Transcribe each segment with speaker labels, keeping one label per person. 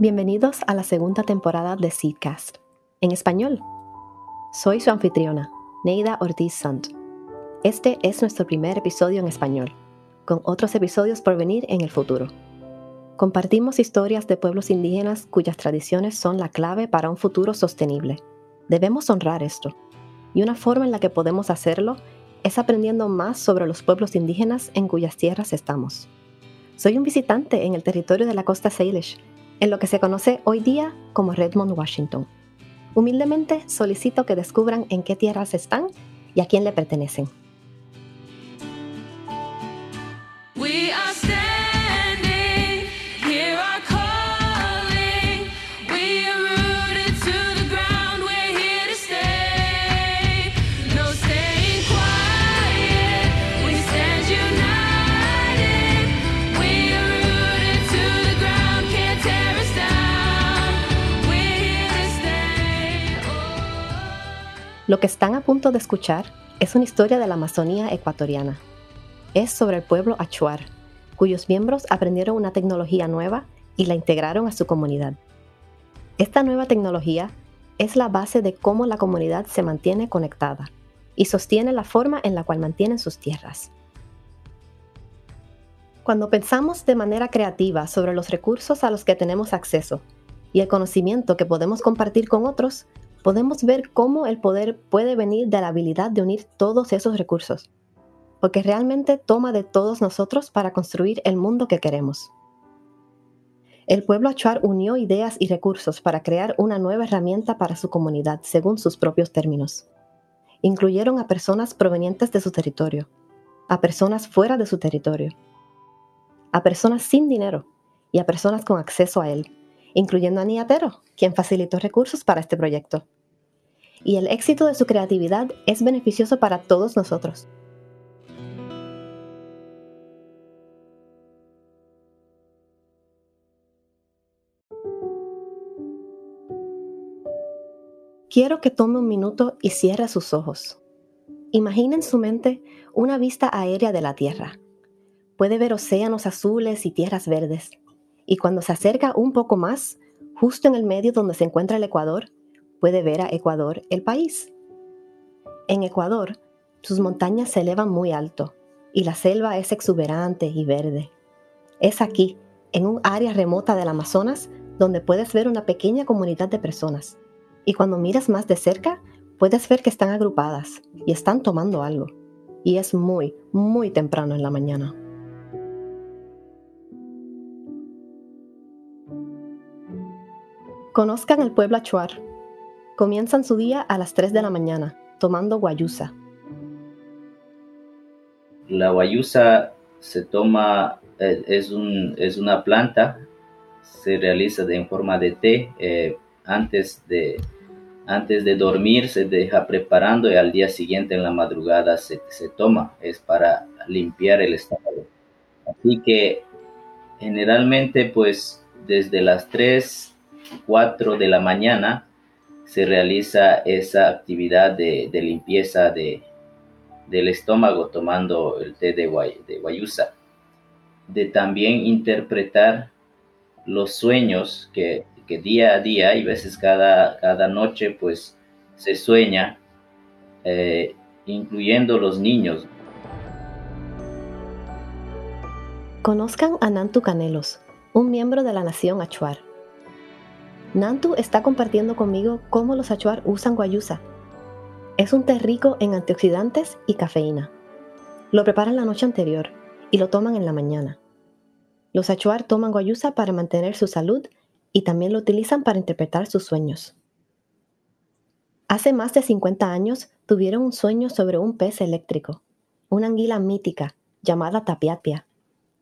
Speaker 1: Bienvenidos a la segunda temporada de Seedcast, en español. Soy su anfitriona, Neida Ortiz Sant. Este es nuestro primer episodio en español, con otros episodios por venir en el futuro. Compartimos historias de pueblos indígenas cuyas tradiciones son la clave para un futuro sostenible. Debemos honrar esto, y una forma en la que podemos hacerlo es aprendiendo más sobre los pueblos indígenas en cuyas tierras estamos. Soy un visitante en el territorio de la costa Salish, en lo que se conoce hoy día como Redmond, Washington. Humildemente solicito que descubran en qué tierras están y a quién le pertenecen. Lo que están a punto de escuchar es una historia de la Amazonía ecuatoriana. Es sobre el pueblo Achuar, cuyos miembros aprendieron una tecnología nueva y la integraron a su comunidad. Esta nueva tecnología es la base de cómo la comunidad se mantiene conectada y sostiene la forma en la cual mantienen sus tierras. Cuando pensamos de manera creativa sobre los recursos a los que tenemos acceso y el conocimiento que podemos compartir con otros, podemos ver cómo el poder puede venir de la habilidad de unir todos esos recursos, porque realmente toma de todos nosotros para construir el mundo que queremos. El pueblo Achuar unió ideas y recursos para crear una nueva herramienta para su comunidad según sus propios términos. Incluyeron a personas provenientes de su territorio, a personas fuera de su territorio, a personas sin dinero y a personas con acceso a él incluyendo a Niatero, quien facilitó recursos para este proyecto. Y el éxito de su creatividad es beneficioso para todos nosotros. Quiero que tome un minuto y cierre sus ojos. Imagina en su mente una vista aérea de la Tierra. Puede ver océanos azules y tierras verdes y cuando se acerca un poco más, justo en el medio donde se encuentra el Ecuador, puede ver a Ecuador, el país. En Ecuador, sus montañas se elevan muy alto y la selva es exuberante y verde. Es aquí, en un área remota del Amazonas, donde puedes ver una pequeña comunidad de personas. Y cuando miras más de cerca, puedes ver que están agrupadas y están tomando algo. Y es muy, muy temprano en la mañana. Conozcan el pueblo Achuar. Comienzan su día a las 3 de la mañana, tomando guayusa.
Speaker 2: La guayusa se toma, eh, es, un, es una planta, se realiza en forma de té. Eh, antes, de, antes de dormir se deja preparando y al día siguiente en la madrugada se, se toma. Es para limpiar el estómago. Así que generalmente pues desde las 3 4 de la mañana se realiza esa actividad de, limpieza de, del estómago tomando el té de, de guayusa. De también interpretar los sueños que, día a día y veces cada, cada noche pues se sueña, eh, incluyendo los niños.
Speaker 1: Conozcan a Nantu Canelos, un miembro de la nación Achuar. Nantu está compartiendo conmigo cómo los achuar usan guayusa. Es un té rico en antioxidantes y cafeína. Lo preparan la noche anterior y lo toman en la mañana. Los achuar toman guayusa para mantener su salud y también lo utilizan para interpretar sus sueños. Hace más de 50 años tuvieron un sueño sobre un pez eléctrico, una anguila mítica llamada tapiapia.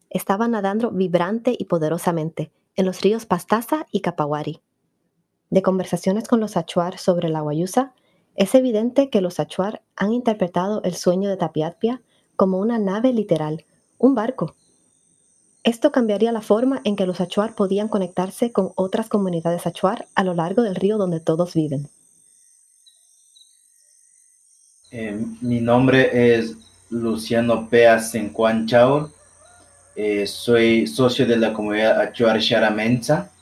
Speaker 1: Estaba nadando vibrante y poderosamente en los ríos Pastaza y Capaguari. De conversaciones con los achuar sobre la guayusa, es evidente que los achuar han interpretado el sueño de Tapiapia como una nave literal, un barco. Esto cambiaría la forma en que los achuar podían conectarse con otras comunidades achuar a lo largo del río donde todos viven.
Speaker 3: Eh, mi nombre es Luciano Pea Sencuanchao. Eh, soy socio de la comunidad Achuar Charamenza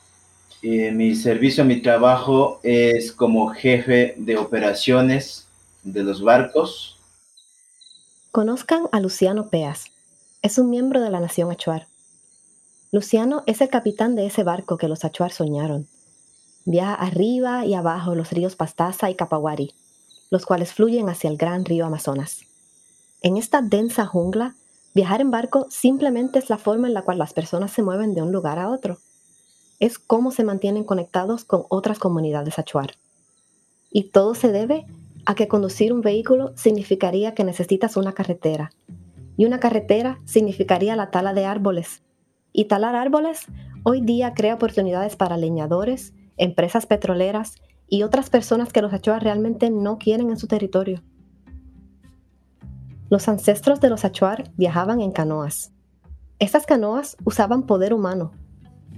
Speaker 3: Eh, mi servicio, mi trabajo es como jefe de operaciones de los barcos.
Speaker 1: Conozcan a Luciano Peas. Es un miembro de la Nación Achuar. Luciano es el capitán de ese barco que los Achuar soñaron. Viaja arriba y abajo los ríos Pastaza y Capaguari, los cuales fluyen hacia el gran río Amazonas. En esta densa jungla, viajar en barco simplemente es la forma en la cual las personas se mueven de un lugar a otro. Es cómo se mantienen conectados con otras comunidades achuar. Y todo se debe a que conducir un vehículo significaría que necesitas una carretera. Y una carretera significaría la tala de árboles. Y talar árboles hoy día crea oportunidades para leñadores, empresas petroleras y otras personas que los achuar realmente no quieren en su territorio. Los ancestros de los Achuar viajaban en canoas. Estas canoas usaban poder humano.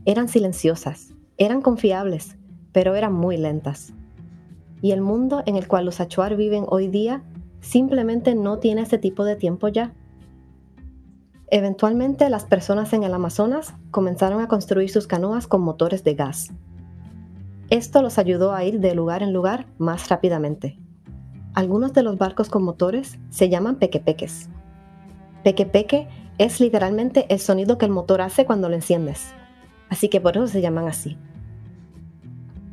Speaker 1: Eran silenciosas, eran confiables, pero eran muy lentas. Y el mundo en el cual los Achuar viven hoy día simplemente no tiene ese tipo de tiempo ya. Eventualmente las personas en el Amazonas comenzaron a construir sus canoas con motores de gas. Esto los ayudó a ir de lugar en lugar más rápidamente. Algunos de los barcos con motores se llaman pequepeques. Pequepeque es literalmente el sonido que el motor hace cuando lo enciendes, así que por eso se llaman así.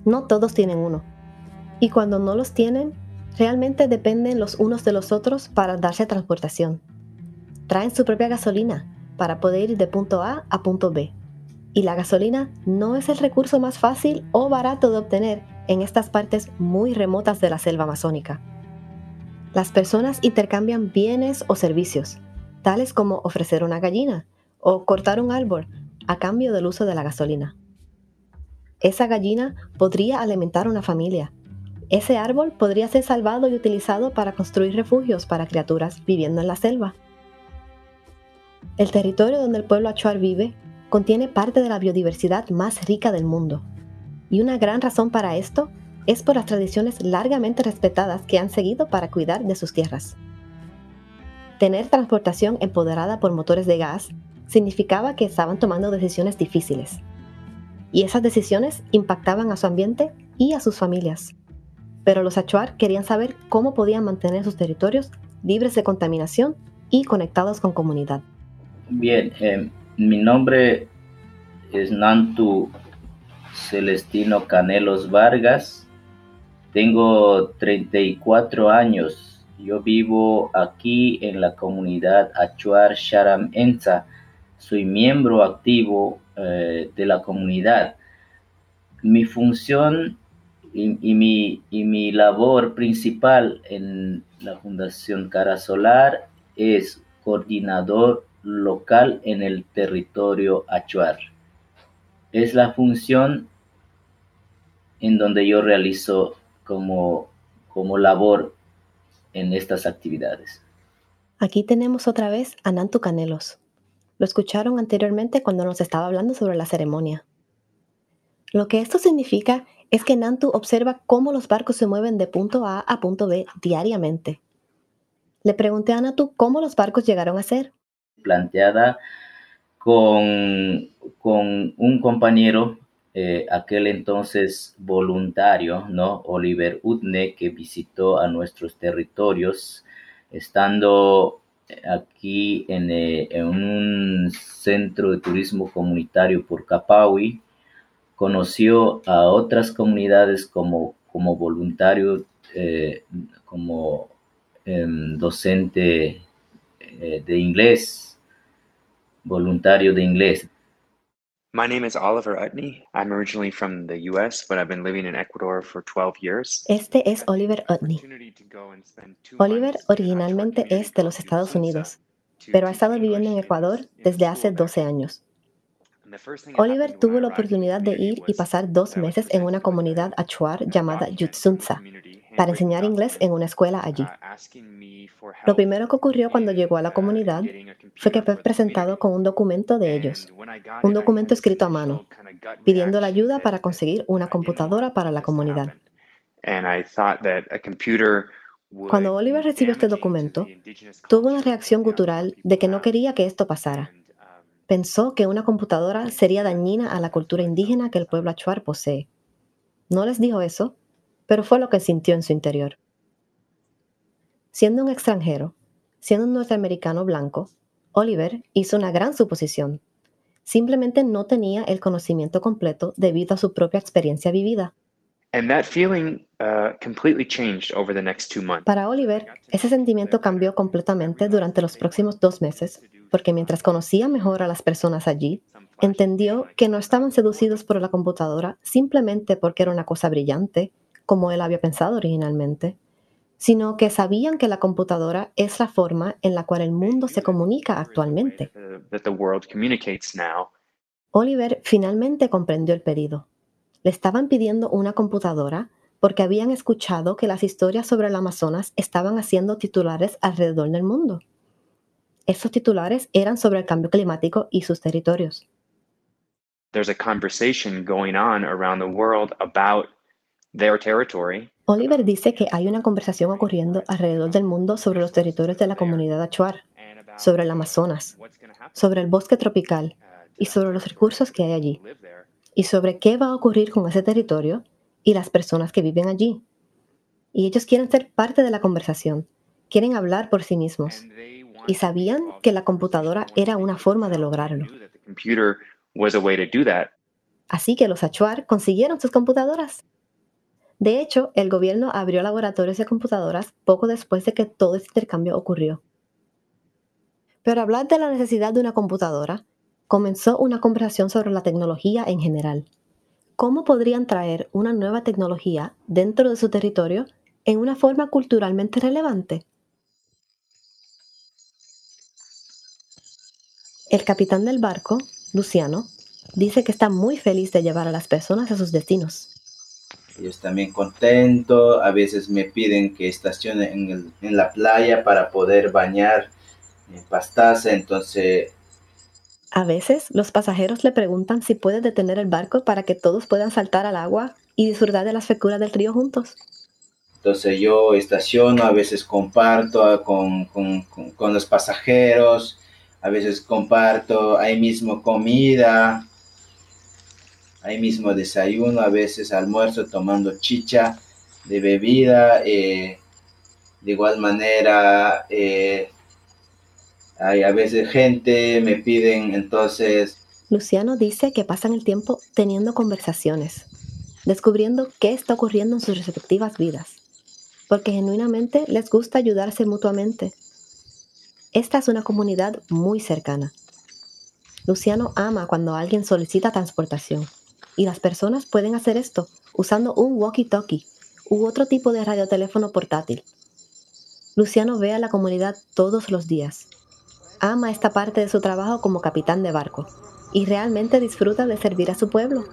Speaker 1: No todos tienen uno, y cuando no los tienen, realmente dependen los unos de los otros para darse transportación. Traen su propia gasolina para poder ir de punto A a punto B. Y la gasolina no es el recurso más fácil o barato de obtener en estas partes muy remotas de la selva amazónica. Las personas intercambian bienes o servicios, tales como ofrecer una gallina o cortar un árbol a cambio del uso de la gasolina. Esa gallina podría alimentar una familia. Ese árbol podría ser salvado y utilizado para construir refugios para criaturas viviendo en la selva. El territorio donde el pueblo achuar vive contiene parte de la biodiversidad más rica del mundo. Y una gran razón para esto es por las tradiciones largamente respetadas que han seguido para cuidar de sus tierras. Tener transportación empoderada por motores de gas significaba que estaban tomando decisiones difíciles. Y esas decisiones impactaban a su ambiente y a sus familias. Pero los Achuar querían saber cómo podían mantener sus territorios libres de contaminación y conectados con comunidad.
Speaker 2: Bien, eh, mi nombre es Nantu Celestino Canelos Vargas tengo 34 años. Yo vivo aquí en la comunidad Achuar Sharam Enza. Soy miembro activo eh, de la comunidad. Mi función y, mi, y, mi, labor principal en la Fundación Cara Solar es coordinador local en el territorio Achuar. Es la función en donde yo realizo como, como labor en estas actividades.
Speaker 1: Aquí tenemos otra vez a Nantu Canelos. Lo escucharon anteriormente cuando nos estaba hablando sobre la ceremonia. Lo que esto significa es que Nantu observa cómo los barcos se mueven de punto A a punto B diariamente. Le pregunté a Nantu cómo los barcos llegaron a ser.
Speaker 2: Planteada con, con un compañero eh, aquel entonces voluntario, ¿no? Oliver Utne, que visitó a nuestros territorios, estando aquí en, eh, un centro de turismo comunitario por Capaui, conoció a otras comunidades como, como voluntario, eh, como em, docente de inglés, voluntario de inglés.
Speaker 4: My name is Oliver Utney. I'm originally from the US, but I've been living in Ecuador for 12 years.
Speaker 1: Este es Oliver Utney. Oliver originalmente es de los Estados Unidos, pero ha estado viviendo en Ecuador desde hace 12 años. Oliver tuvo la oportunidad de ir y pasar dos meses en una comunidad achuar llamada Yutsunza para enseñar inglés en una escuela allí. Lo primero que ocurrió cuando llegó a la comunidad fue que fue presentado con un documento de ellos, un documento escrito a mano, pidiendo la ayuda para conseguir una computadora para la comunidad. Cuando Oliver recibió este documento, tuvo una reacción gutural de que no quería que esto pasara. pensó que una computadora sería dañina a la cultura indígena que el pueblo achuar posee. No les dijo eso, pero fue lo que sintió en su interior. Siendo un extranjero, siendo un norteamericano blanco, Oliver hizo una gran suposición. Simplemente no tenía el conocimiento completo debido a su propia experiencia vivida. Para Oliver, ese sentimiento cambió completamente durante los próximos dos meses, porque mientras conocía mejor a las personas allí, entendió que no estaban seducidos por la computadora simplemente porque era una cosa brillante, como él había pensado originalmente, sino que sabían que la computadora es la forma en la cual el mundo se comunica actualmente. Oliver finalmente comprendió el pedido. Le estaban pidiendo una computadora porque habían escuchado que las historias sobre el Amazonas estaban haciendo titulares alrededor del mundo. Esos titulares eran sobre el cambio climático y sus territorios.
Speaker 4: There's a conversation going on around the world about their territory.
Speaker 1: Oliver dice que hay una conversación ocurriendo alrededor del mundo sobre los territorios de la comunidad Achuar, sobre el Amazonas, sobre el bosque tropical y sobre los recursos que hay allí, y sobre qué va a ocurrir con ese territorio y las personas que viven allí. Y ellos quieren ser parte de la conversación, quieren hablar por sí mismos, y sabían que la computadora era una forma de lograrlo. Así que los Achuar consiguieron sus computadoras. De hecho, el gobierno abrió laboratorios de computadoras poco después de que todo este intercambio ocurrió. Pero hablar de la necesidad de una computadora comenzó una conversación sobre la tecnología en general. ¿Cómo podrían traer una nueva tecnología dentro de su territorio en una forma culturalmente relevante? El capitán del barco, Luciano, dice que está muy feliz de llevar a las personas a sus destinos.
Speaker 3: Ellos también contentos, a veces me piden que estacione en, la playa para poder bañar en pastaza, entonces...
Speaker 1: A veces los pasajeros le preguntan si puede detener el barco para que todos puedan saltar al agua y disfrutar de las fecuras del río juntos.
Speaker 3: Entonces yo estaciono, a veces comparto con, con los pasajeros, a veces comparto ahí mismo comida, ahí mismo desayuno, a veces almuerzo tomando chicha de bebida. Eh, de igual manera, eh, hay a veces gente me piden entonces...
Speaker 1: Luciano dice que pasan el tiempo teniendo conversaciones, descubriendo qué está ocurriendo en sus respectivas vidas, porque genuinamente les gusta ayudarse mutuamente. Esta es una comunidad muy cercana. Luciano ama cuando alguien solicita transportación y las personas pueden hacer esto usando un walkie-talkie u otro tipo de radioteléfono portátil. Luciano ve a la comunidad todos los días. Ama esta parte de su trabajo como capitán de barco y realmente disfruta de servir a su pueblo.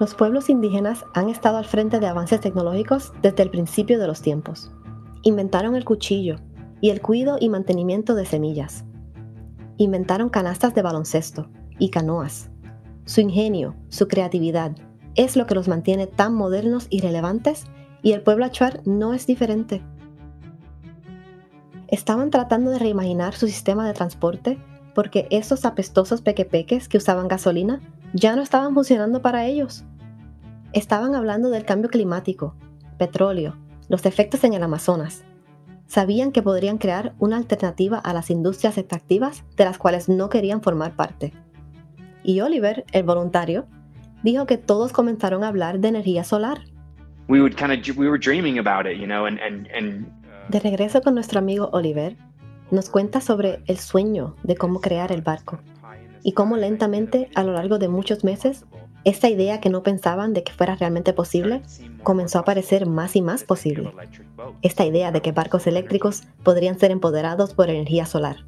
Speaker 1: Los pueblos indígenas han estado al frente de avances tecnológicos desde el principio de los tiempos. Inventaron el cuchillo, y el cuidado y mantenimiento de semillas. Inventaron canastas de baloncesto y canoas. Su ingenio, su creatividad, es lo que los mantiene tan modernos y relevantes y el pueblo achuar no es diferente. Estaban tratando de reimaginar su sistema de transporte porque esos apestosos pequepeques que usaban gasolina ya no estaban funcionando para ellos. Estaban hablando del cambio climático, petróleo, los efectos en el Amazonas, sabían que podrían crear una alternativa a las industrias extractivas de las cuales no querían formar parte. Y Oliver, el voluntario, dijo que todos comenzaron a hablar de energía solar. De regreso con nuestro amigo Oliver, nos cuenta sobre el sueño de cómo crear el barco y cómo lentamente, a lo largo de muchos meses, esta idea que no pensaban de que fuera realmente posible comenzó a parecer más y más posible. Esta idea de que barcos eléctricos podrían ser empoderados por energía solar.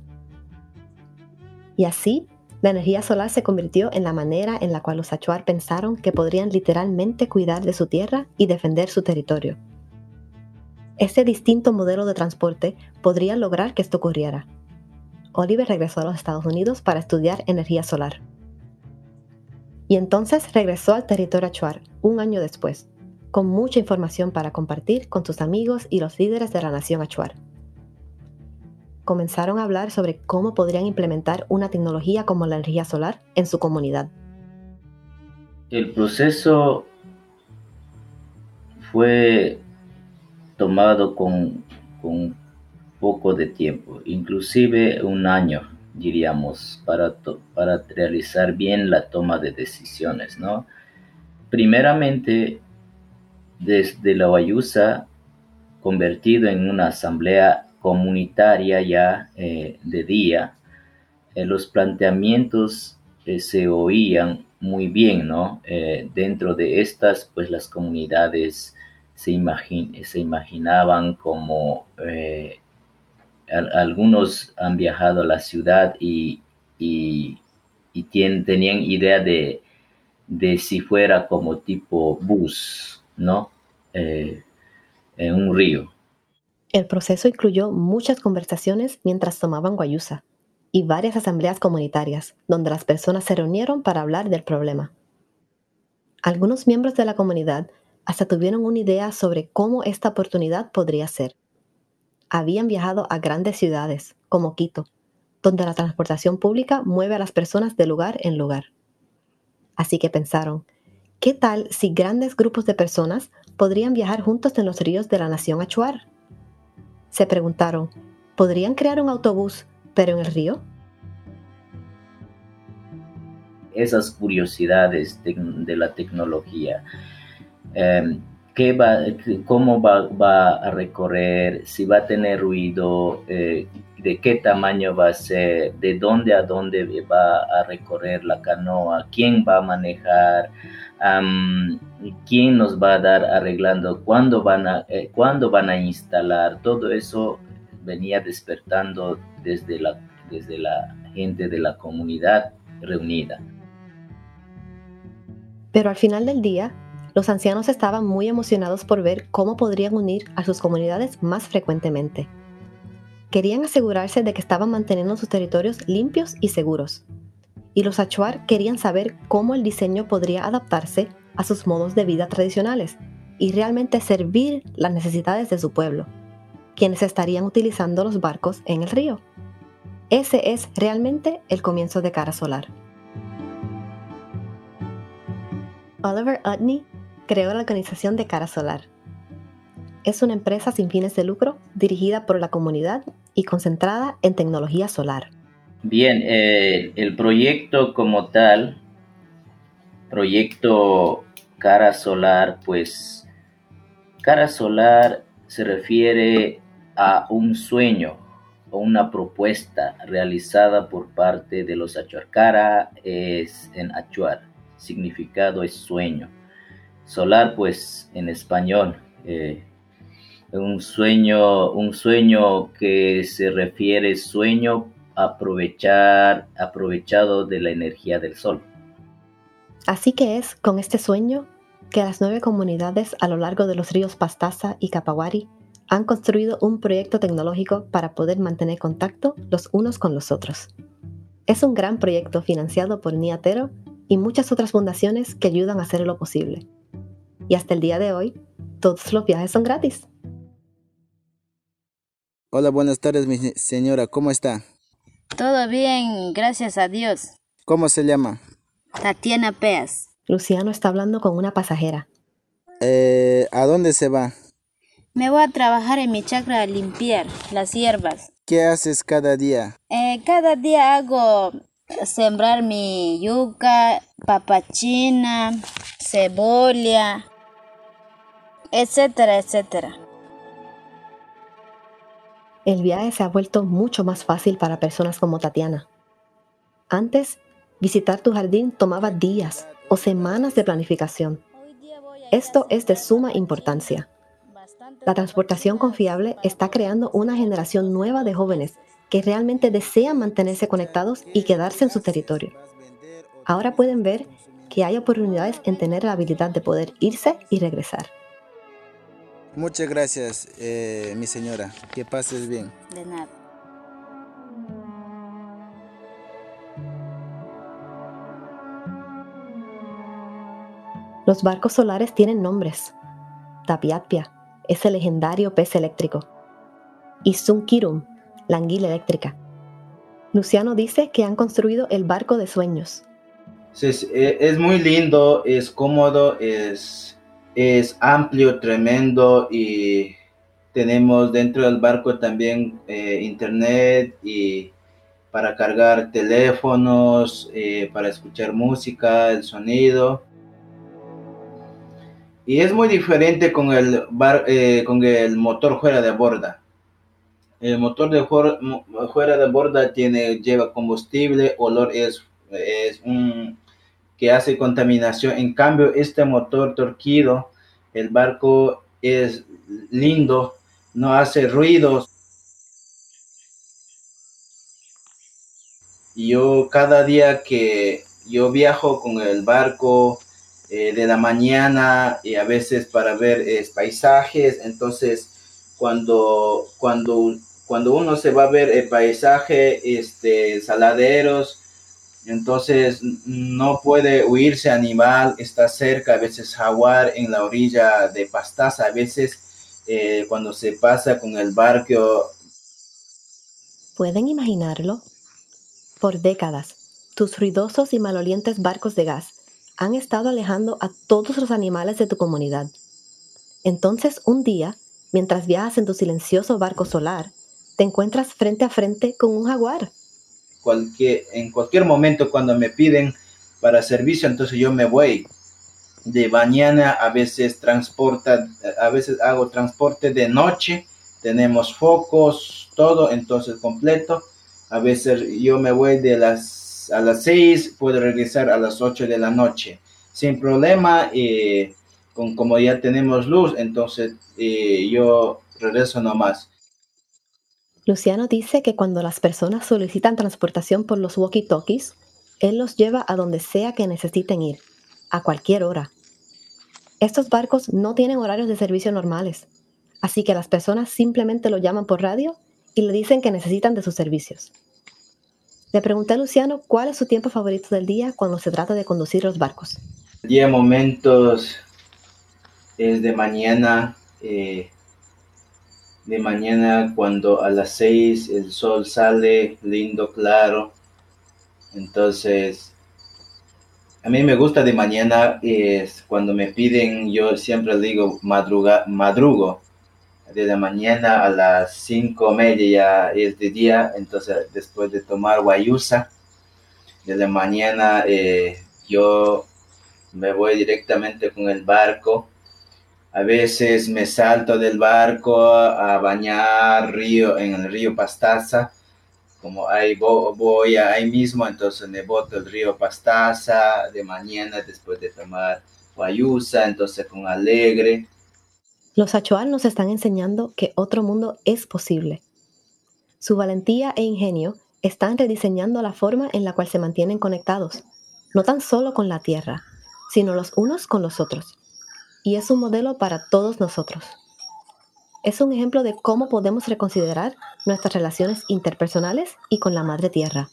Speaker 1: Y así, la energía solar se convirtió en la manera en la cual los Achuar pensaron que podrían literalmente cuidar de su tierra y defender su territorio. Este distinto modelo de transporte podría lograr que esto ocurriera. Oliver regresó a los Estados Unidos para estudiar energía solar y entonces regresó al territorio Achuar un año después, con mucha información para compartir con sus amigos y los líderes de la nación Achuar. Comenzaron a hablar sobre cómo podrían implementar una tecnología como la energía solar en su comunidad.
Speaker 2: El proceso fue tomado con, con poco de tiempo, inclusive un año, diríamos, para, para realizar bien la toma de decisiones, ¿no? Primeramente, desde la Guayusa, convertido en una asamblea comunitaria ya eh, de día, eh, los planteamientos eh, se oían muy bien, ¿no? dentro de estas, pues las comunidades se, se imaginaban como algunos han viajado a la ciudad y, y, tenían idea de, de si fuera como tipo bus, ¿no? Eh, en un río.
Speaker 1: El proceso incluyó muchas conversaciones mientras tomaban guayusa y varias asambleas comunitarias, donde las personas se reunieron para hablar del problema. Algunos miembros de la comunidad hasta tuvieron una idea sobre cómo esta oportunidad podría ser. Habían viajado a grandes ciudades, como Quito, donde la transportación pública mueve a las personas de lugar en lugar. Así que pensaron, ¿Qué tal si grandes grupos de personas podrían viajar juntos en los ríos de la nación Achuar? Se preguntaron, ¿podrían crear un autobús, pero en el río?
Speaker 2: Esas curiosidades de, la tecnología. Em, ¿qué va, ¿Cómo va, a recorrer? ¿Si va a tener ruido? Eh, ¿De qué tamaño va a ser? ¿De dónde a dónde va a recorrer la canoa? ¿Quién va a manejar? quién nos va a dar arreglando, cuándo van a, eh, instalar, todo eso venía despertando desde la gente de la comunidad reunida.
Speaker 1: Pero al final del día, los ancianos estaban muy emocionados por ver cómo podrían unir a sus comunidades más frecuentemente. Querían asegurarse de que estaban manteniendo sus territorios limpios y seguros y los Achuar querían saber cómo el diseño podría adaptarse a sus modos de vida tradicionales y realmente servir las necesidades de su pueblo, quienes estarían utilizando los barcos en el río. Ese es realmente el comienzo de Cara Solar. Oliver Utney creó la organización de Cara Solar. Es una empresa sin fines de lucro dirigida por la comunidad y concentrada en tecnología solar.
Speaker 2: Bien, eh, el proyecto como tal, proyecto Cara Solar, pues Cara Solar se refiere a un sueño o una propuesta realizada por parte de los Achuar. Cara es en Achuar, significado es sueño. Solar, pues en español, eh, un sueño, un sueño que se refiere sueño aprovechar, aprovechado de la energía del sol.
Speaker 1: Así que es con este sueño que las nueve comunidades a lo largo de los ríos Pastaza y Capaguari han construido un proyecto tecnológico para poder mantener contacto los unos con los otros. Es un gran proyecto financiado por Niatero y muchas otras fundaciones que ayudan a hacerlo posible. Y hasta el día de hoy, todos los viajes son gratis.
Speaker 5: Hola, buenas tardes, mi señora, ¿cómo está?
Speaker 6: Todo bien, gracias a Dios.
Speaker 5: ¿Cómo se llama?
Speaker 6: Tatiana Peas.
Speaker 1: Luciano está hablando con una pasajera.
Speaker 5: Eh, ¿A dónde se va?
Speaker 6: Me voy a trabajar en mi chacra a limpiar las hierbas.
Speaker 5: ¿Qué haces cada día?
Speaker 6: Eh, cada día hago sembrar mi yuca, papachina, cebolla, etcétera, etcétera.
Speaker 1: El viaje se ha vuelto mucho más fácil para personas como Tatiana. Antes, visitar tu jardín tomaba días o semanas de planificación. Esto es de suma importancia. La transportación confiable está creando una generación nueva de jóvenes que realmente desean mantenerse conectados y quedarse en su territorio. Ahora pueden ver que hay oportunidades en tener la habilidad de poder irse y regresar.
Speaker 5: Muchas gracias, eh, mi señora. Que pases bien.
Speaker 6: De nada.
Speaker 1: Los barcos solares tienen nombres. Tapiapia, ese legendario pez eléctrico, y Sunkirum, la anguila eléctrica. Luciano dice que han construido el barco de sueños.
Speaker 3: Es, es muy lindo, es cómodo, es, es amplio, tremendo y tenemos dentro del barco también eh, internet y para cargar teléfonos, eh, para escuchar música, el sonido. Y es muy diferente con el, bar, eh, con el motor fuera de borda. El motor de fuera de borda tiene, lleva combustible, olor es, es un que hace contaminación. En cambio, este motor torquido, el barco es lindo, no hace ruidos. Yo cada día que yo viajo con el barco eh, de la mañana y a veces para ver paisajes, entonces cuando, cuando, cuando uno se va a ver el paisaje, este, saladeros, entonces no puede huirse animal, está cerca, a veces jaguar en la orilla de pastaza, a veces eh, cuando se pasa con el barco.
Speaker 1: ¿Pueden imaginarlo? Por décadas, tus ruidosos y malolientes barcos de gas han estado alejando a todos los animales de tu comunidad. Entonces, un día, mientras viajas en tu silencioso barco solar, te encuentras frente a frente con un jaguar.
Speaker 3: Cualquier, en cualquier momento cuando me piden para servicio, entonces yo me voy de mañana, a veces transporta, a veces hago transporte de noche, tenemos focos, todo entonces completo. A veces yo me voy de las a las 6, puedo regresar a las 8 de la noche sin problema. y con, como ya tenemos luz, entonces yo regreso nomás.
Speaker 1: Luciano dice que cuando las personas solicitan transportación por los walkie-talkies, él los lleva a donde sea que necesiten ir, a cualquier hora. Estos barcos no tienen horarios de servicio normales, así que las personas simplemente lo llaman por radio y le dicen que necesitan de sus servicios. Le pregunté a Luciano cuál es su tiempo favorito del día cuando se trata de conducir los barcos.
Speaker 3: El día momentos es de mañana, eh, de mañana cuando a las seis el sol sale lindo, claro. Entonces a mí me gusta de mañana, es cuando me piden, yo siempre digo madruga, madrugo. De la mañana a las cinco media ya es de día, entonces después de tomar guayusa, de la mañana eh, yo me voy directamente con el barco. A veces me salto del barco a bañar río en el río Pastaza como ahí voy ahí mismo, entonces me boto el río Pastaza de mañana después de tomar guayusa, entonces con alegre.
Speaker 1: Los Achual nos están enseñando que otro mundo es posible. Su valentía e ingenio están rediseñando la forma en la cual se mantienen conectados, no tan solo con la Tierra, sino los unos con los otros. Y es un modelo para todos nosotros es un ejemplo de cómo podemos reconsiderar nuestras relaciones interpersonales y con la Madre Tierra.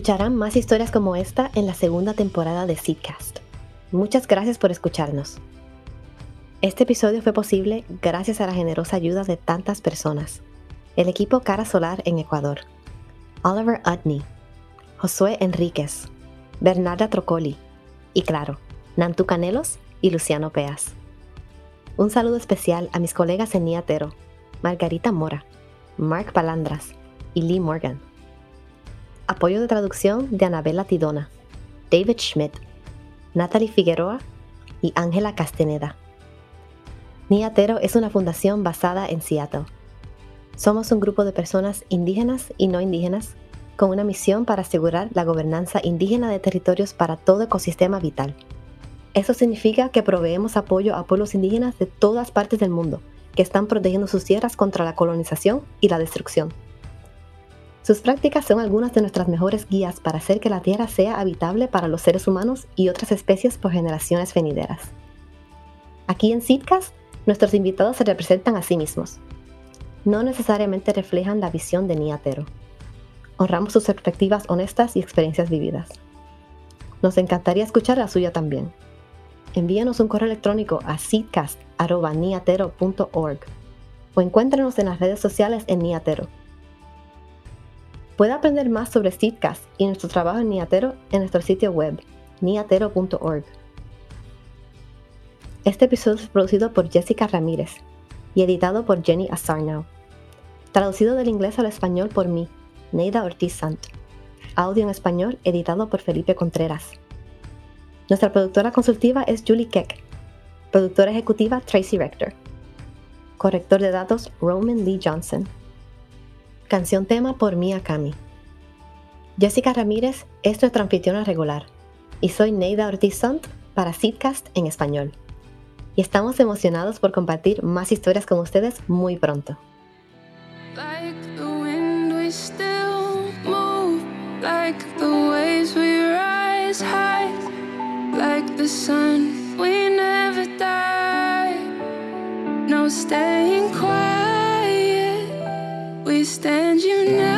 Speaker 1: Escucharán más historias como esta en la segunda temporada de Seedcast. Muchas gracias por escucharnos. Este episodio fue posible gracias a la generosa ayuda de tantas personas. El equipo Cara Solar en Ecuador, Oliver Utney, Josué Enríquez, Bernarda Trocoli y claro, Nantu Canelos y Luciano Peas. Un saludo especial a mis colegas en Niatero, Margarita Mora, Mark Palandras y Lee Morgan. Apoyo de traducción de Anabela Tidona, David Schmidt Natalie Figueroa y Ángela Casteneda. Niatero es una fundación basada en Seattle. Somos un grupo de personas indígenas y no indígenas con una misión para asegurar la gobernanza indígena de territorios para todo ecosistema vital. Eso significa que proveemos apoyo a pueblos indígenas de todas partes del mundo que están protegiendo sus tierras contra la colonización y la destrucción. Sus prácticas son algunas de nuestras mejores guías para hacer que la Tierra sea habitable para los seres humanos y otras especies por generaciones venideras. Aquí en Seedcast, nuestros invitados se representan a sí mismos. No necesariamente reflejan la visión de Niatero. Honramos sus perspectivas honestas y experiencias vividas. Nos encantaría escuchar la suya también. Envíenos un correo electrónico a seedcast.niatero.org o encuéntrenos en las redes sociales en Niatero. Puede aprender más sobre Seedcast y nuestro trabajo en Niatero en nuestro sitio web, niatero.org. Este episodio es producido por Jessica Ramírez y editado por Jenny Asarnow. Traducido del inglés al español por mí, Neida Ortiz Sant. Audio en español editado por Felipe Contreras. Nuestra productora consultiva es Julie Keck. Productora ejecutiva Tracy Rector. Corrector de datos Roman Lee Johnson. Canción tema por Mia Kami. Jessica Ramírez es nuestra anfitriona regular y soy Neida Ortiz Sant para Seedcast en español. Y estamos emocionados por compartir más historias con ustedes muy pronto.
Speaker 7: Like the understand you now.